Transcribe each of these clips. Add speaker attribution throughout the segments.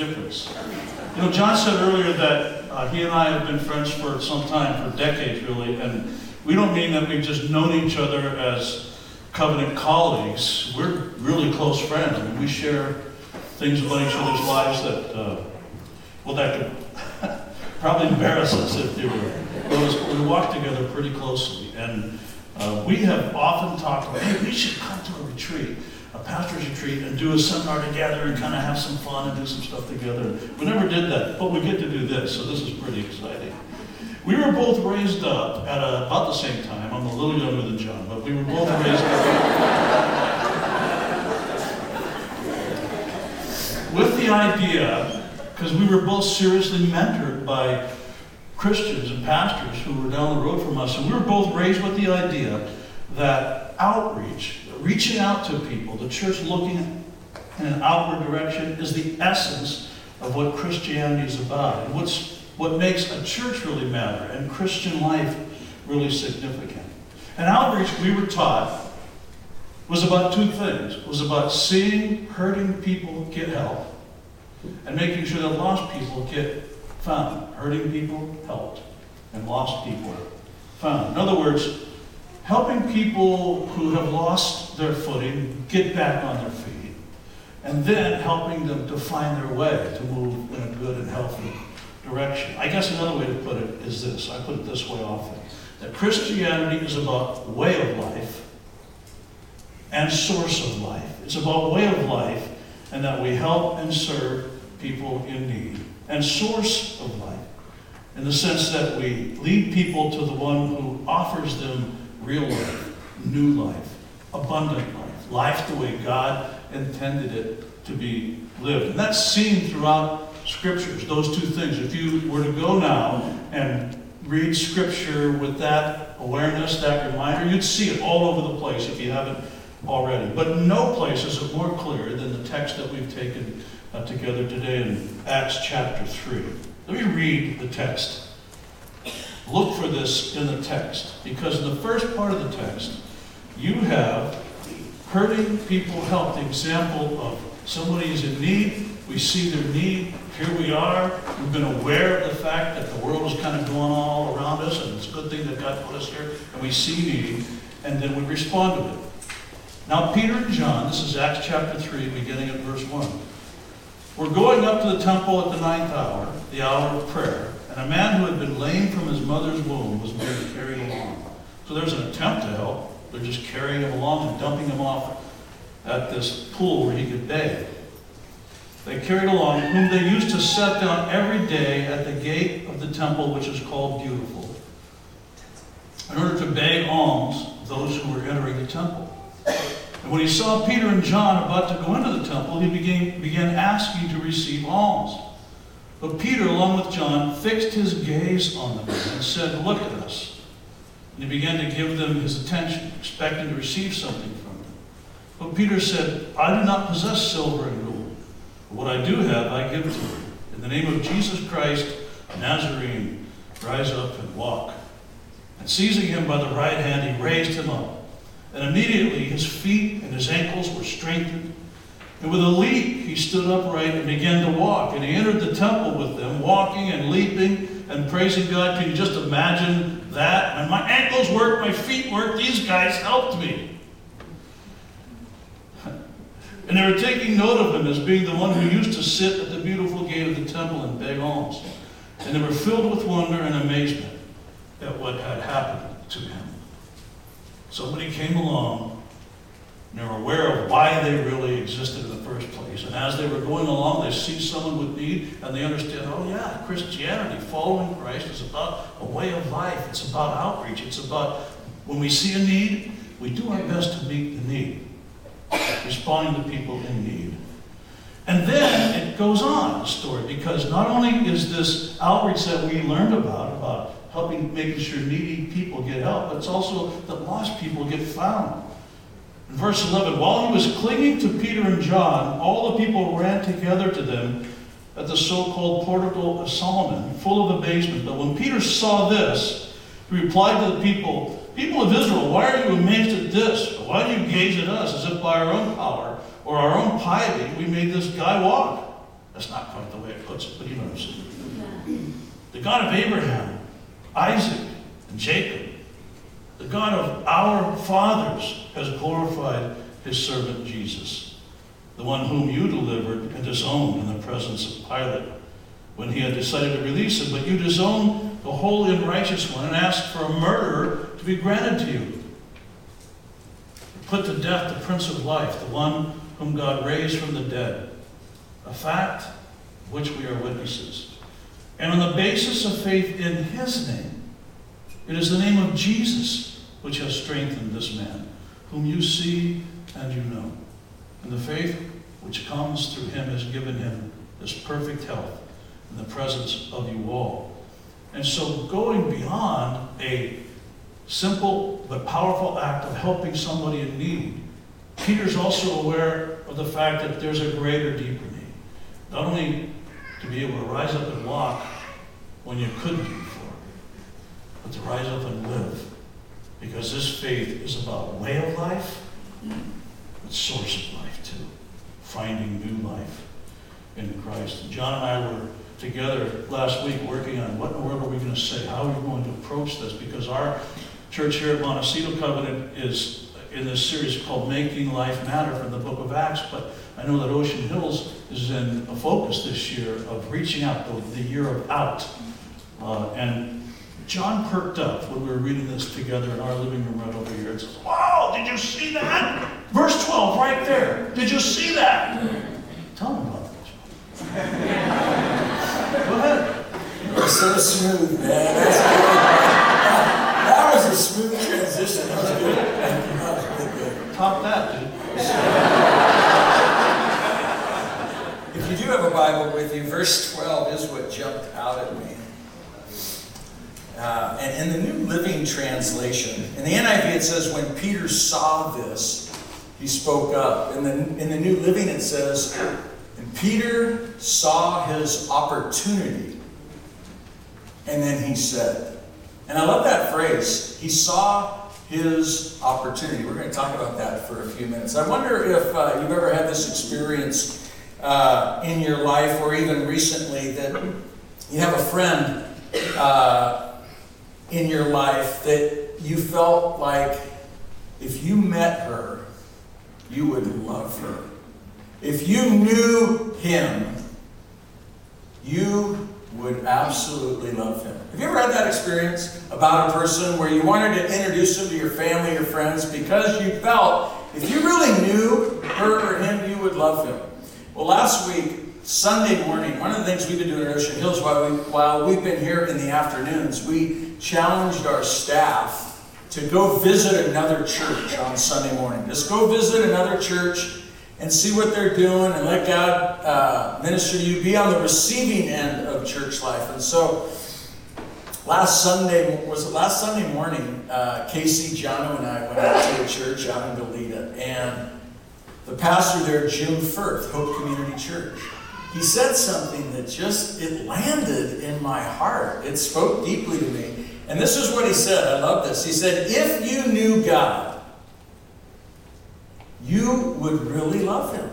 Speaker 1: difference. You know, John said earlier that uh, he and I have been friends for some time, for decades really, and we don't mean that we've just known each other as covenant colleagues. We're really close friends. I mean, we share things about each other's lives that, uh, well, that could probably embarrass us if they were. But we walk together pretty closely, and uh, we have often talked about, hey, we should come to a retreat a pastor's retreat and do a seminar together and kind of have some fun and do some stuff together. We never did that, but we get to do this, so this is pretty exciting. We were both raised up at a, about the same time. I'm a little younger than John, but we were both raised up with the idea, because we were both seriously mentored by Christians and pastors who were down the road from us, and we were both raised with the idea that outreach reaching out to people, the church looking in an outward direction, is the essence of what Christianity is about and what's, what makes a church really matter and Christian life really significant. And outreach, we were taught, was about two things. It was about seeing hurting people get help and making sure that lost people get found. Hurting people helped and lost people found. In other words, helping people who have lost their footing get back on their feet, and then helping them to find their way to move in a good and healthy direction. I guess another way to put it is this I put it this way often that Christianity is about way of life and source of life. It's about way of life and that we help and serve people in need. And source of life in the sense that we lead people to the one who offers them real life, new life, abundant life, life the way God intended it to be lived. And that's seen throughout scriptures, those two things. If you were to go now and read scripture with that awareness, that reminder, you'd see it all over the place if you haven't already. But no place is it more clear than the text that we've taken uh, together today in Acts chapter 3. Let me read the text. Look for this in the text, because in the first part of the text, you have hurting people help, the example of somebody is in need, we see their need, here we are, we've been aware of the fact that the world is kind of going all around us, and it's a good thing that God put us here, and we see need, and then we respond to it. Now, Peter and John, this is Acts chapter 3, beginning at verse 1. We're going up to the temple at the ninth hour, the hour of prayer. And a man who had been lame from his mother's womb was being carried along. So there's an attempt to help. They're just carrying him along and dumping him off at this pool where he could bathe. They carried along, whom they used to set down every day at the gate of the temple, which is called Beautiful, in order to beg alms those who were entering the temple. And when he saw Peter and John about to go into the temple, he began, began asking to receive alms. But Peter, along with John, fixed his gaze on them and said, Look at us. And he began to give them his attention, expecting to receive something from them. But Peter said, I do not possess silver and gold. But what I do have, I give to you. In the name of Jesus Christ, Nazarene, rise up and walk. And seizing him by the right hand, he raised him up. And immediately his feet and his ankles were strengthened. And with a leap, he stood upright and began to walk. And he entered the temple with them, walking and leaping and praising God. Can you just imagine that? And my ankles worked, my feet worked, these guys helped me. And they were taking note of him as being the one who used to sit at the beautiful gate of the temple and beg alms. And they were filled with wonder and amazement at what had happened to him. Somebody came along and they're aware of why they really existed in the first place. And as they were going along, they see someone with need and they understand, oh yeah, Christianity, following Christ is about a way of life. It's about outreach. It's about when we see a need, we do our best to meet the need, responding to people in need. And then it goes on, the story, because not only is this outreach that we learned about, about helping, making sure needy people get help, but it's also that lost people get found. In verse 11, while he was clinging to Peter and John, all the people ran together to them at the so-called portico of Solomon, full of amazement. But when Peter saw this, he replied to the people, People of Israel, why are you amazed at this? Why do you gaze at us as if by our own power or our own piety we made this guy walk? That's not quite the way it puts it, but you know what I'm saying. The God of Abraham, Isaac, and Jacob, the God of our fathers, has glorified his servant Jesus, the one whom you delivered and disowned in the presence of Pilate when he had decided to release him. But you disowned the holy and righteous one and asked for a murderer to be granted to you. you Put to death the Prince of Life, the one whom God raised from the dead, a fact which we are witnesses. And on the basis of faith in his name, it is the name of Jesus which has strengthened this man, whom you see and you know. And the faith which comes through him has given him this perfect health in the presence of you all. And so, going beyond a simple but powerful act of helping somebody in need, Peter's also aware of the fact that there's a greater, deeper need. Not only to be able to rise up and walk when you couldn't but to rise up and live. Because this faith is about way of life, but source of life too. Finding new life in Christ. And John and I were together last week working on what in the world are we going to say? How are we going to approach this? Because our church here at Montecito Covenant is in this series called Making Life Matter from the book of Acts, but I know that Ocean Hills is in a focus this year of reaching out, the, the year of out. Uh, and John perked up when we were reading this together in our living room right over here and says, Wow, did you see that? Verse 12, right there. Did you see that? Tell me about that. Go ahead.
Speaker 2: You're so smooth, man. That's good that was a smooth transition. That was good. That was
Speaker 1: good. Top that, dude.
Speaker 2: if you do have a Bible with you, verse 12 is what jumped out at me. Uh, and in the New Living Translation, in the NIV it says, when Peter saw this, he spoke up. In the, in the New Living it says, and Peter saw his opportunity, and then he said, and I love that phrase. He saw his opportunity. We're going to talk about that for a few minutes. I wonder if uh, you've ever had this experience uh, in your life or even recently that you have a friend uh, in your life that you felt like if you met her, you would love her. If you knew him, you would absolutely love him. Have you ever had that experience about a person where you wanted to introduce them to your family or friends because you felt if you really knew her or him, you would love him? Well, last week, Sunday morning, one of the things we've been doing at Ocean Hills while, we, while we've been here in the afternoons, we challenged our staff to go visit another church on Sunday morning. Just go visit another church and see what they're doing and let God uh, minister to you. Be on the receiving end of church life. And so, last Sunday was it last Sunday morning? Uh, Casey, Jono, and I went out to a church out in Goleta, and the pastor there, Jim Firth, Hope Community Church. He said something that just it landed in my heart. It spoke deeply to me. And this is what he said. I love this. He said, "If you knew God." you would really love him.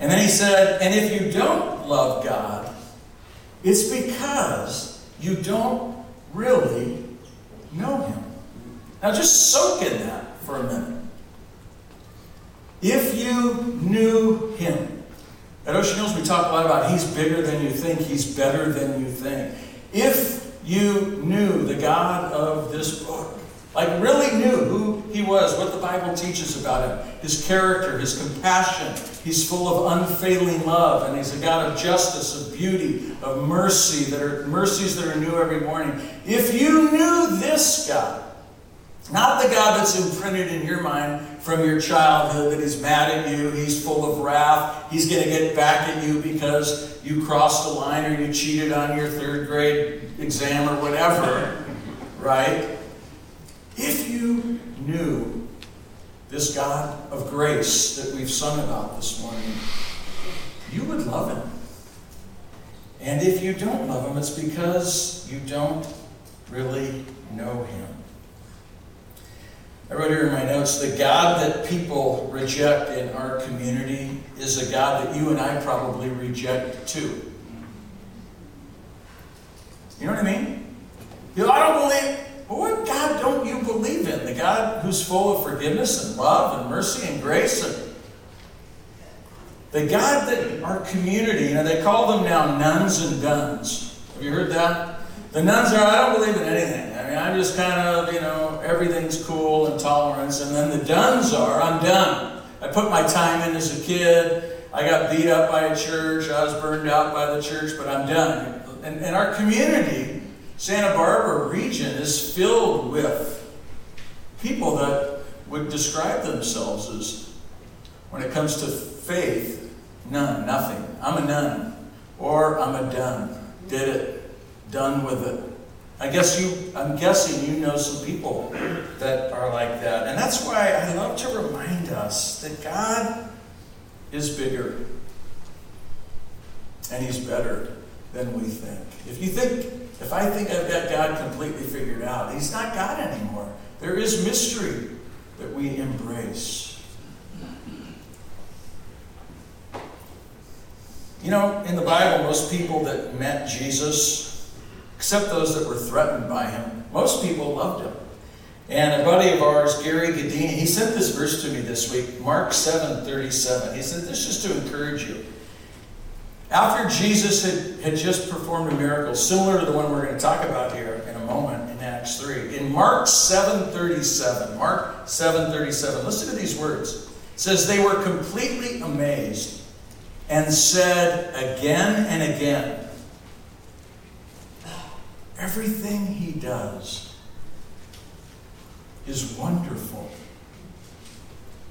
Speaker 2: And then he said, and if you don't love God, it's because you don't really know him. Now just soak in that for a minute. If you knew him, at Ocean Hills we talk a lot about he's bigger than you think, he's better than you think. If you knew the God of this book, like really knew who he was, what the Bible teaches about him, his character, his compassion. He's full of unfailing love, and he's a God of justice, of beauty, of mercy that are mercies that are new every morning. If you knew this God, not the God that's imprinted in your mind from your childhood that he's mad at you, he's full of wrath, he's going to get back at you because you crossed a line or you cheated on your third grade exam or whatever, right? If you knew this God of grace that we've sung about this morning, you would love him. And if you don't love him, it's because you don't really know him. I wrote here in my notes the God that people reject in our community is a God that you and I probably reject too. You know what I mean? You know, I don't believe. But what God don't you believe in? The God who's full of forgiveness and love and mercy and grace and the God that our community, you know, they call them now nuns and duns. Have you heard that? The nuns are, I don't believe in anything. I'm just kind of, you know, everything's cool and tolerance. And then the duns are, I'm done. I put my time in as a kid. I got beat up by a church. I was burned out by the church, but I'm done. And, and our community, Santa Barbara region, is filled with people that would describe themselves as, when it comes to faith, none, nothing. I'm a nun. Or I'm a done. Did it done with it. I guess you, I'm guessing you know some people that are like that. And that's why I love to remind us that God is bigger and He's better than we think. If you think, if I think I've got God completely figured out, He's not God anymore. There is mystery that we embrace. You know, in the Bible, most people that met Jesus except those that were threatened by him. Most people loved him. And a buddy of ours, Gary Gadini, he sent this verse to me this week, Mark 7 37. He said, This just to encourage you. After Jesus had, had just performed a miracle similar to the one we're going to talk about here in a moment in Acts 3, in Mark 7 37, Mark 7 37, listen to these words. It says, They were completely amazed and said again and again, Everything he does is wonderful.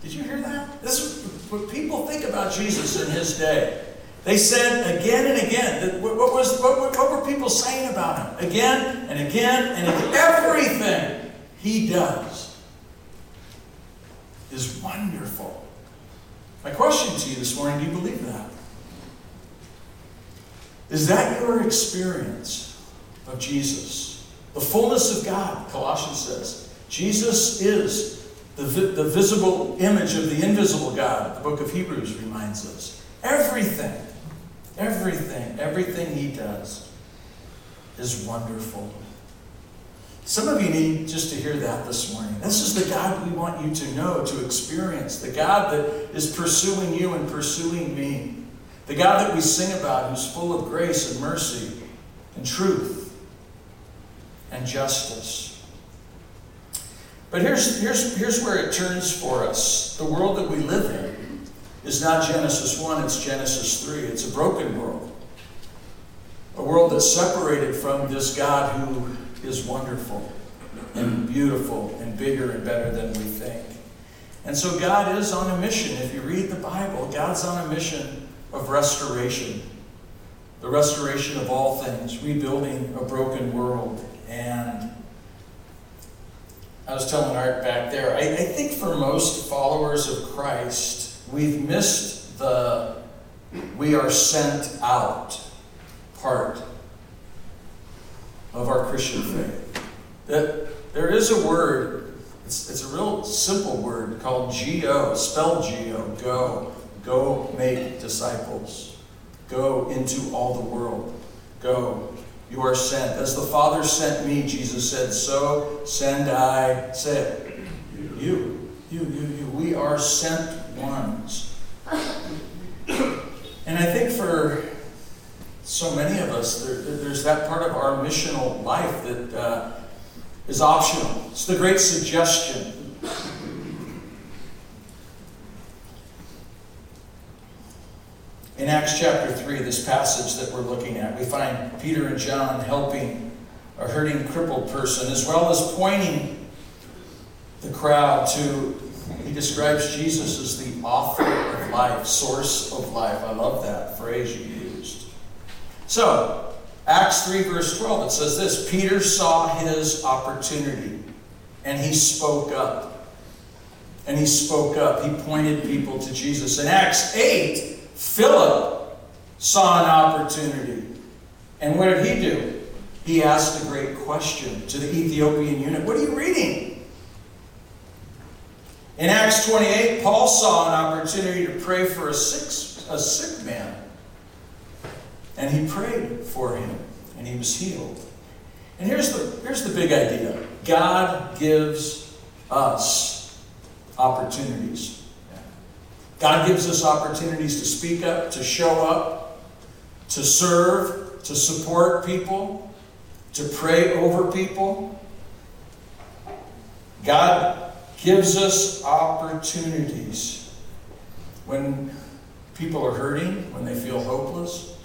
Speaker 2: Did you hear that? This is what people think about Jesus in his day. They said again and again, what, was, what, what were people saying about him? Again and again and again. Everything he does is wonderful. My question to you this morning do you believe that? Is that your experience? Of Jesus. The fullness of God, Colossians says. Jesus is the, the visible image of the invisible God, the book of Hebrews reminds us. Everything, everything, everything he does is wonderful. Some of you need just to hear that this morning. This is the God we want you to know, to experience. The God that is pursuing you and pursuing me. The God that we sing about, who's full of grace and mercy and truth and justice. But here's, here's, here's where it turns for us. The world that we live in is not Genesis 1, it's Genesis 3. It's a broken world. A world that's separated from this God who is wonderful and beautiful and bigger and better than we think. And so God is on a mission. If you read the Bible, God's on a mission of restoration. The restoration of all things, rebuilding a broken world. And I was telling Art back there, I, I think for most followers of Christ, we've missed the we are sent out part of our Christian faith. That there is a word, it's, it's a real simple word called G-O, spell G-O, go. Go make disciples. Go into all the world. Go you are sent. As the Father sent me, Jesus said, so send I, say You, you, you, you. We are sent ones. And I think for so many of us, there, there's that part of our missional life that uh, is optional. It's the great suggestion In Acts chapter 3, this passage that we're looking at, we find Peter and John helping a hurting, crippled person, as well as pointing the crowd to he describes Jesus as the author of life, source of life. I love that phrase you used. So, Acts 3, verse 12, it says this Peter saw his opportunity and he spoke up. And he spoke up. He pointed people to Jesus. In Acts 8, Philip saw an opportunity. And what did he do? He asked a great question to the Ethiopian eunuch What are you reading? In Acts 28, Paul saw an opportunity to pray for a sick, a sick man. And he prayed for him, and he was healed. And here's the, here's the big idea God gives us opportunities. God gives us opportunities to speak up, to show up, to serve, to support people, to pray over people. God gives us opportunities when people are hurting, when they feel hopeless.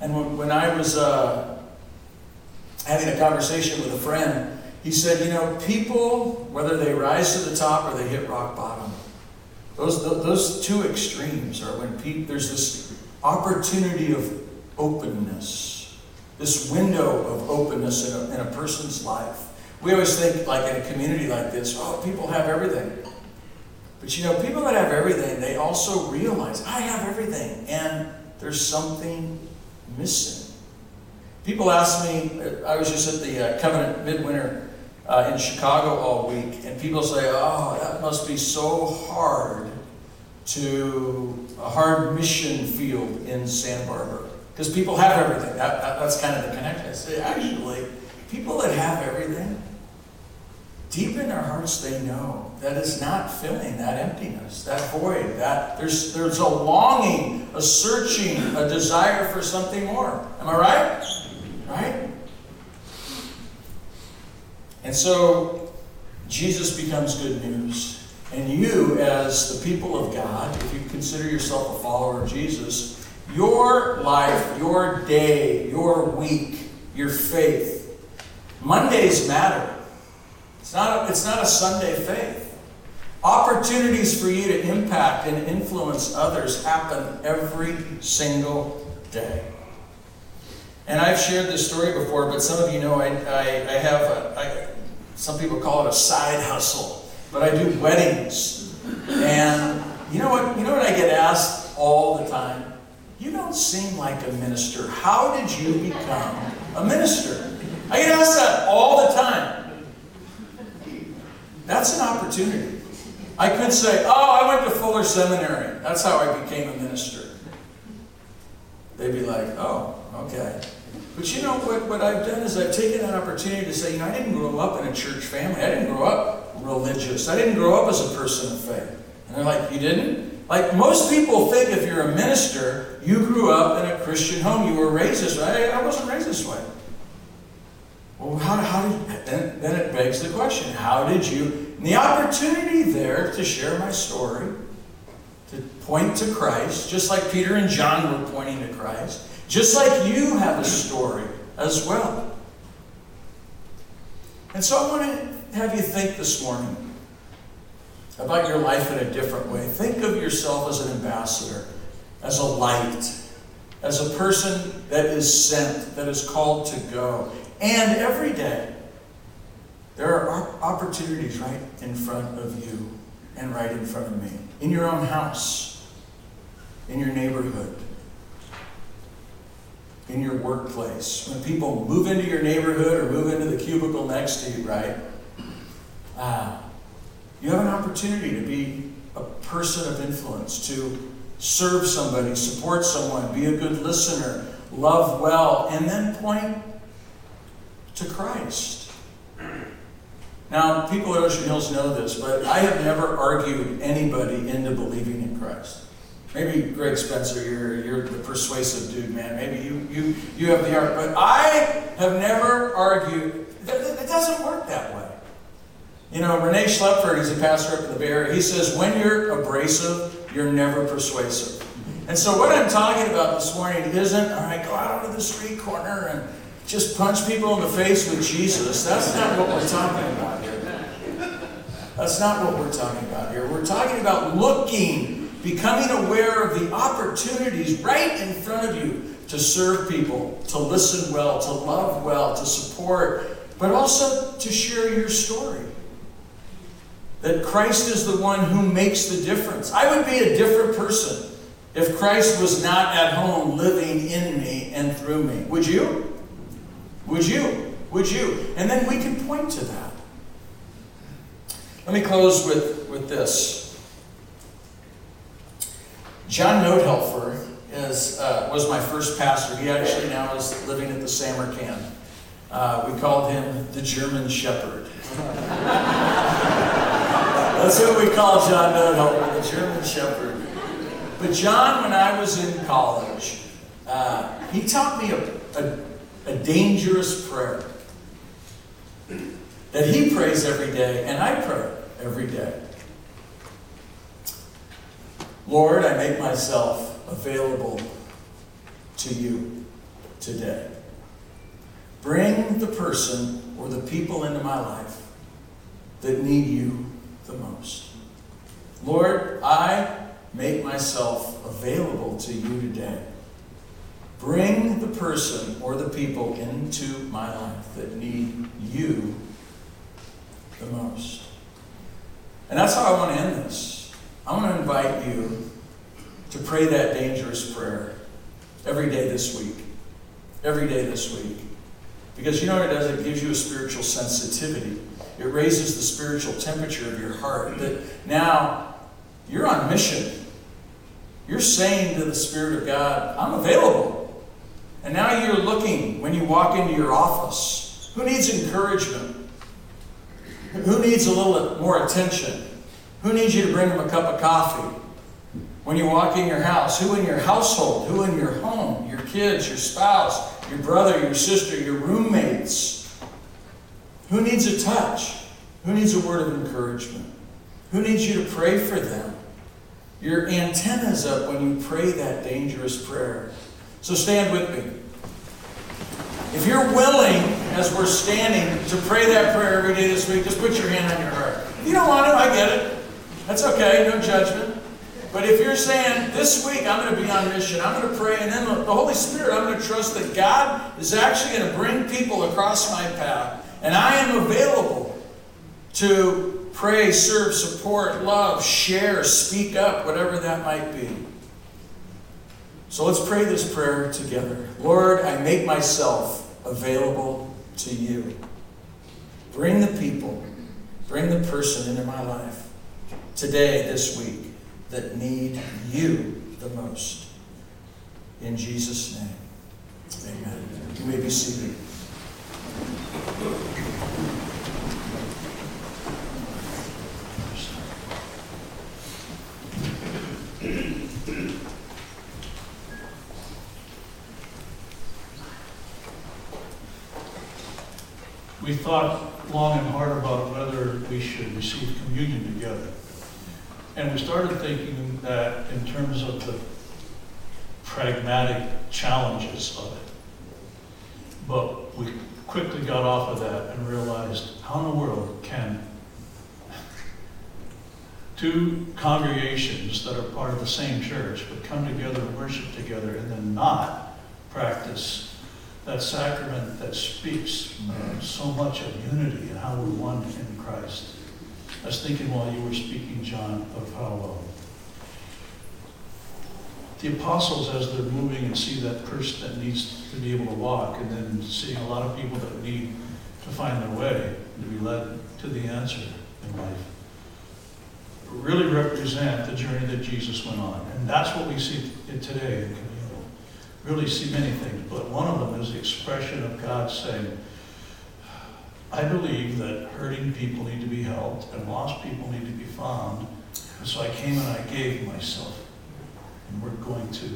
Speaker 2: And when, when I was uh, having a conversation with a friend, he said, You know, people, whether they rise to the top or they hit rock bottom, those, those two extremes are when there's this opportunity of openness, this window of openness in a, in a person's life. We always think, like in a community like this, oh, people have everything. But you know, people that have everything, they also realize, I have everything, and there's something missing. People ask me, I was just at the uh, Covenant Midwinter uh, in Chicago all week, and people say, oh, that must be so hard to a hard mission field in Santa Barbara. Because people have everything. That, that, that's kind of the connection. I say, actually, people that have everything, deep in their hearts, they know that it's not filling that emptiness, that void. That there's there's a longing, a searching, a desire for something more. Am I right? Right? And so Jesus becomes good news. And you, as the people of God, if you consider yourself a follower of Jesus, your life, your day, your week, your faith, Mondays matter. It's not a, it's not a Sunday faith. Opportunities for you to impact and influence others happen every single day. And I've shared this story before, but some of you know I, I, I have, a, I, some people call it a side hustle, but I do weddings. And you know what? You know what I get asked all the time? You don't seem like a minister. How did you become a minister? I get asked that all the time. That's an opportunity. I could say, oh, I went to Fuller Seminary. That's how I became a minister. They'd be like, oh, okay. But you know what, what I've done is I've taken that opportunity to say, you know, I didn't grow up in a church family. I didn't grow up religious. I didn't grow up as a person of faith. And they're like, you didn't? Like most people think if you're a minister, you grew up in a Christian home. You were raised this way. I wasn't raised this way. Well, how, how did, then, then it begs the question, how did you, the opportunity there to share my story, to point to Christ, just like Peter and John were pointing to Christ, just like you have a story as well. And so I want to have you think this morning about your life in a different way. Think of yourself as an ambassador, as a light, as a person that is sent, that is called to go. And every day, there are opportunities right in front of you and right in front of me. In your own house, in your neighborhood, in your workplace. When people move into your neighborhood or move into the cubicle next to you, right? Uh, you have an opportunity to be a person of influence, to serve somebody, support someone, be a good listener, love well, and then point to Christ. Now, people at Ocean Hills know this, but I have never argued anybody into believing in Christ. Maybe Greg Spencer, you're, you're the persuasive dude, man. Maybe you, you, you have the art. But I have never argued. It doesn't work that way. You know, Rene Schlaepfer, he's a pastor up in the Bay Area, he says, when you're abrasive, you're never persuasive. And so what I'm talking about this morning isn't, all right, go out onto the street corner and just punch people in the face with Jesus. That's not what we're talking about here. That's not what we're talking about here. We're talking about looking, becoming aware of the opportunities right in front of you to serve people, to listen well, to love well, to support, but also to share your story. That Christ is the one who makes the difference. I would be a different person if Christ was not at home living in me and through me. Would you? Would you? Would you? And then we can point to that. Let me close with, with this. John Notehelfer is, uh, was my first pastor. He actually now is living at the Samarkand. Uh, we called him the German Shepherd. That's what we call John Notehelfer, the German Shepherd. But John, when I was in college, uh, he taught me a, a, a dangerous prayer that he prays every day, and I pray every day. Lord, I make myself available to you today. Bring the person or the people into my life that need you the most. Lord, I make myself available to you today. Bring the person or the people into my life that need you the most. And that's how I want to end this. I want to invite you to pray that dangerous prayer every day this week. Every day this week. Because you know what it does? It gives you a spiritual sensitivity. It raises the spiritual temperature of your heart. That now you're on mission. You're saying to the Spirit of God, I'm available. And now you're looking when you walk into your office. Who needs encouragement? Who needs a little more attention? Who needs you to bring them a cup of coffee? When you walk in your house, who in your household, who in your home, your kids, your spouse, your brother, your sister, your roommates. Who needs a touch? Who needs a word of encouragement? Who needs you to pray for them? Your antenna's up when you pray that dangerous prayer. So stand with me. If you're willing, as we're standing, to pray that prayer every day this week, just put your hand on your heart. If you don't want to, I get it. That's okay, no judgment. But if you're saying, this week I'm going to be on mission, I'm going to pray, and then the Holy Spirit, I'm going to trust that God is actually going to bring people across my path, and I am available to pray, serve, support, love, share, speak up, whatever that might be. So let's pray this prayer together. Lord, I make myself available to you. Bring the people, bring the person into my life today, this week, that need you the most. In Jesus' name, amen. You may be seated.
Speaker 1: We thought long and hard about whether we should receive communion together. And we started thinking that in terms of the pragmatic challenges of it. But we quickly got off of that and realized how in the world can two congregations that are part of the same church but come together and worship together and then not practice that sacrament that speaks so much of unity and how we're one in Christ. I was thinking while you were speaking, John, of how uh, the apostles, as they're moving and see that person that needs to be able to walk, and then seeing a lot of people that need to find their way to be led to the answer in life, really represent the journey that Jesus went on. And that's what we see today really see many things, but one of them is the expression of God saying, I believe that hurting people need to be helped and lost people need to be found. And so I came and I gave myself. And we're going to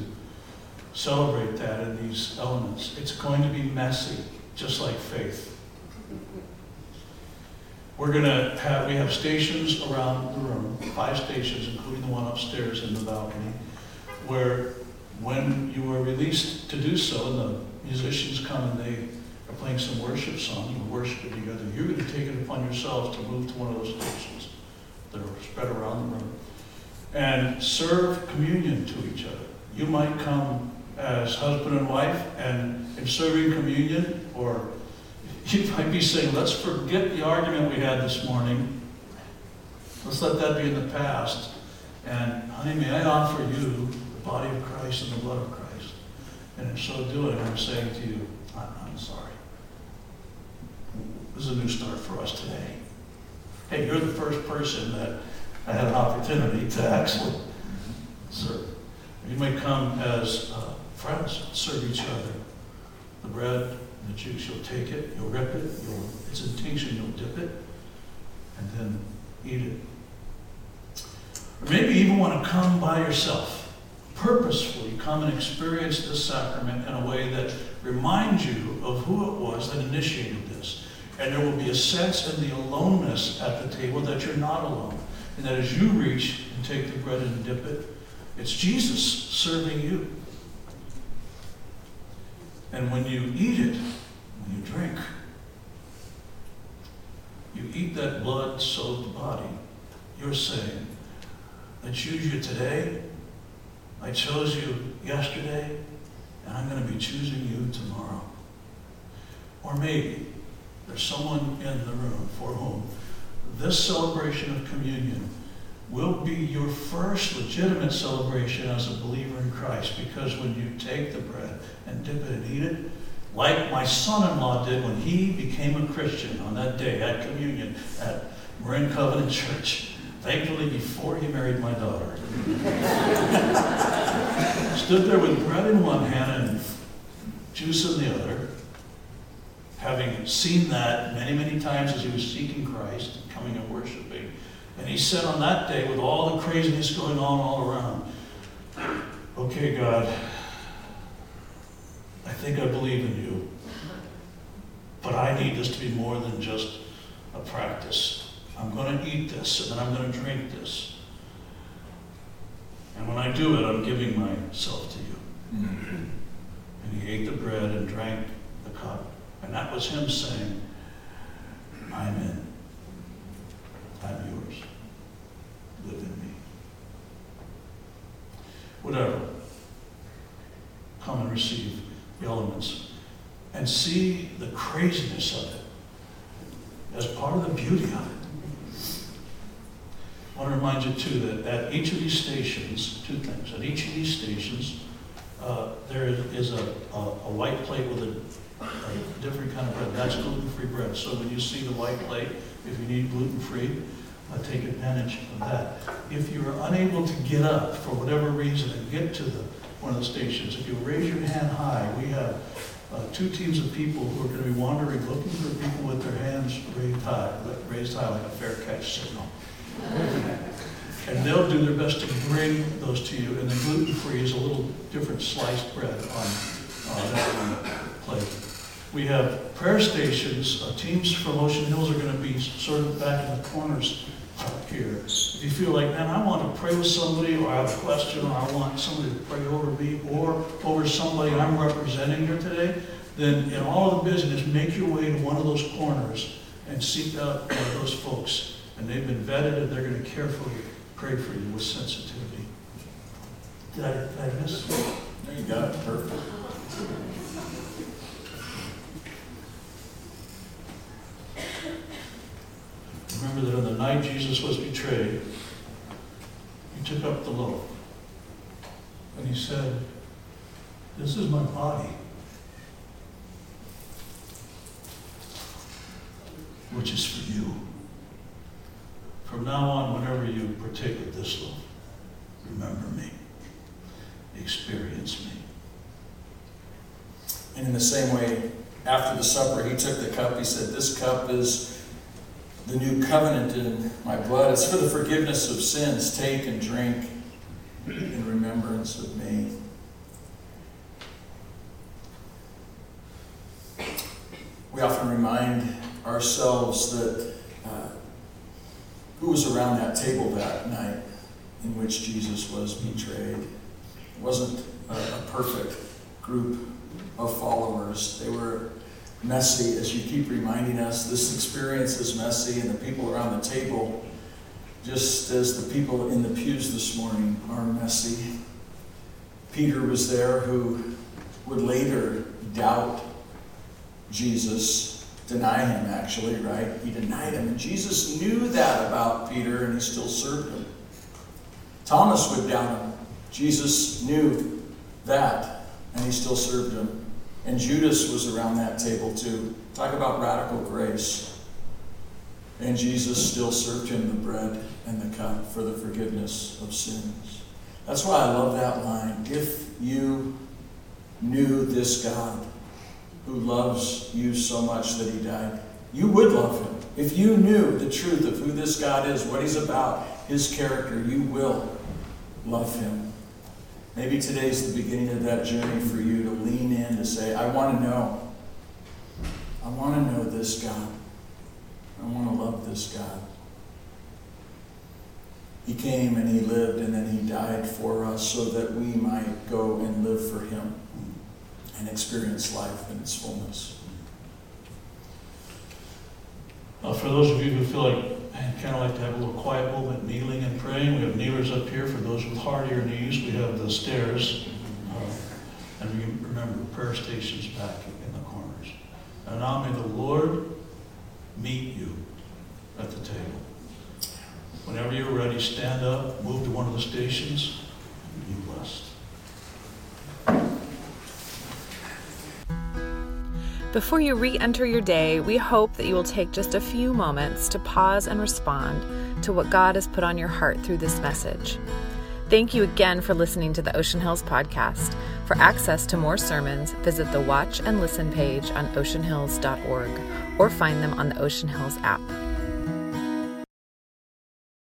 Speaker 1: celebrate that in these elements. It's going to be messy, just like faith. We're going to have, we have stations around the room, five stations, including the one upstairs in the balcony, where when you are released to do so, and the musicians come and they are playing some worship songs, we're worshiping together, you're going to take it upon yourselves to move to one of those stations that are spread around the room, and serve communion to each other. You might come as husband and wife, and in serving communion, or you might be saying, let's forget the argument we had this morning. Let's let that be in the past. And honey, may I offer you the body of Christ and the blood of Christ. And in so doing, I'm saying to you, I'm, I'm sorry. This is a new start for us today. Hey, you're the first person that I had an opportunity to actually serve. You may come as uh, friends, serve each other. The bread, the juice, you'll take it, you'll rip it, you'll, it's intinction, you'll dip it, and then eat it. Or maybe you even want to come by yourself, purposefully come and experience this sacrament in a way that reminds you of who it was that initiated this. And there will be a sense in the aloneness at the table that you're not alone. And that as you reach and take the bread and dip it, it's Jesus serving you. And when you eat it, when you drink, you eat that blood soaked body, you're saying, I choose you today, I chose you yesterday, and I'm going to be choosing you tomorrow. Or maybe there's someone in the room for whom this celebration of communion will be your first legitimate celebration as a believer in Christ because when you take the bread and dip it and eat it, like my son in law did when he became a Christian on that day at communion at Marin Covenant Church, thankfully before he married my daughter. Stood there with bread in one hand and juice in the other, having seen that many, many times as he was seeking Christ, and coming and worshiping. And he said on that day, with all the craziness going on all around, Okay, God, I think I believe in you, but I need this to be more than just a practice. I'm going to eat this and then I'm going to drink this. And when I do it, I'm giving myself to you. Mm-hmm. And he ate the bread and drank the cup. And that was him saying, I'm in. I'm yours. Live in me. Whatever. Come and receive the elements and see the craziness of it as part of the beauty of it. I want to remind you, too, that at each of these stations, two things. At each of these stations, uh, there is a, a, a, white plate with a, a, different kind of bread. That's gluten-free bread. So when you see the white plate, if you need gluten-free, uh, take advantage of that. If you're unable to get up for whatever reason and get to the one of the stations, if you raise your hand high, we have uh, two teams of people who are going to be wandering, looking for people with their hands raised high, raised high like a fair catch signal. And they'll do their best to bring those to you. And the gluten-free is a little different sliced bread on uh, that plate. We have prayer stations. Uh, teams from Ocean Hills are going to be sort of back in the corners up here. If you feel like, man, I want to pray with somebody, or I have a question, or I want somebody to pray over me, or over somebody I'm representing here today, then in all of the business, make your way to one of those corners and seek out one of those folks. And they've been vetted, and they're going to carefully pray for you with sensitivity. Did I, did I miss?
Speaker 2: There you go. Perfect.
Speaker 1: Remember that on the night Jesus was betrayed, he took up the loaf and he said, This is my body, which is for you. From now on, whenever you partake of this loaf, remember me, experience me.
Speaker 2: And in the same way, after the supper, he took the cup. He said, This cup is the new covenant in my blood. It's for the forgiveness of sins. Take and drink in remembrance of me. We often remind ourselves that uh, who was around that table that night in which Jesus was betrayed. It wasn't a, a perfect group of followers. They were messy, as you keep reminding us. This experience is messy, and the people around the table just as the people in the pews this morning are messy. Peter was there who would later doubt Jesus, deny him actually, right? He denied him. And Jesus knew that about Peter and he still served him. Thomas would doubt him. Jesus knew that and he still served him. And Judas was around that table too. Talk about radical grace. And Jesus still served him the bread and the cup for the forgiveness of sins. That's why I love that line. If you knew this God who loves you so much that he died, you would love him. If you knew the truth of who this God is, what he's about, his character, you will love him. Maybe today's the beginning of that journey for you to lean in to say, I want to know. I want to know this God. I want to love this God. He came and he lived and then he died for us so that we might go and live for him and experience life in its fullness.
Speaker 1: For those of you who feel like, I'd kind of like to have a little quiet moment kneeling and praying, we have kneelers up here. For those with hardier knees, we have the stairs. Uh, and remember prayer stations back in the corners. And now may the Lord meet you at the table. Whenever you're ready, stand up, move to one of the stations, and be blessed.
Speaker 3: Before you re enter your day, we hope that you will take just a few moments to pause and respond to what God has put on your heart through this message. Thank you again for listening to the Ocean Hills podcast. For access to more sermons, visit the Watch and Listen page on oceanhills.org or find them on the Ocean Hills app.